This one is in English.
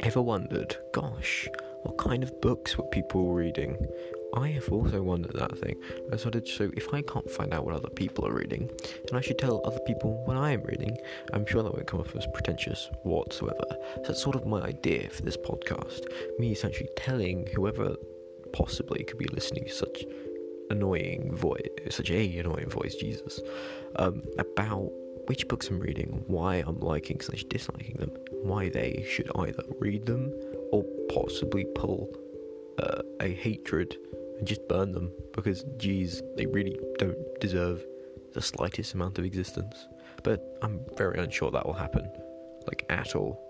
ever wondered, gosh, what kind of books were people reading? I have also wondered that thing. I so if I can't find out what other people are reading, and I should tell other people what I am reading, I'm sure that won't come off as pretentious whatsoever. So that's sort of my idea for this podcast. Me essentially telling whoever possibly could be listening to such annoying voice, such a annoying voice, Jesus, um, about which books I'm reading, why I'm liking slash disliking them, why they should either read them or possibly pull uh, a hatred and just burn them because, geez, they really don't deserve the slightest amount of existence. But I'm very unsure that will happen, like at all.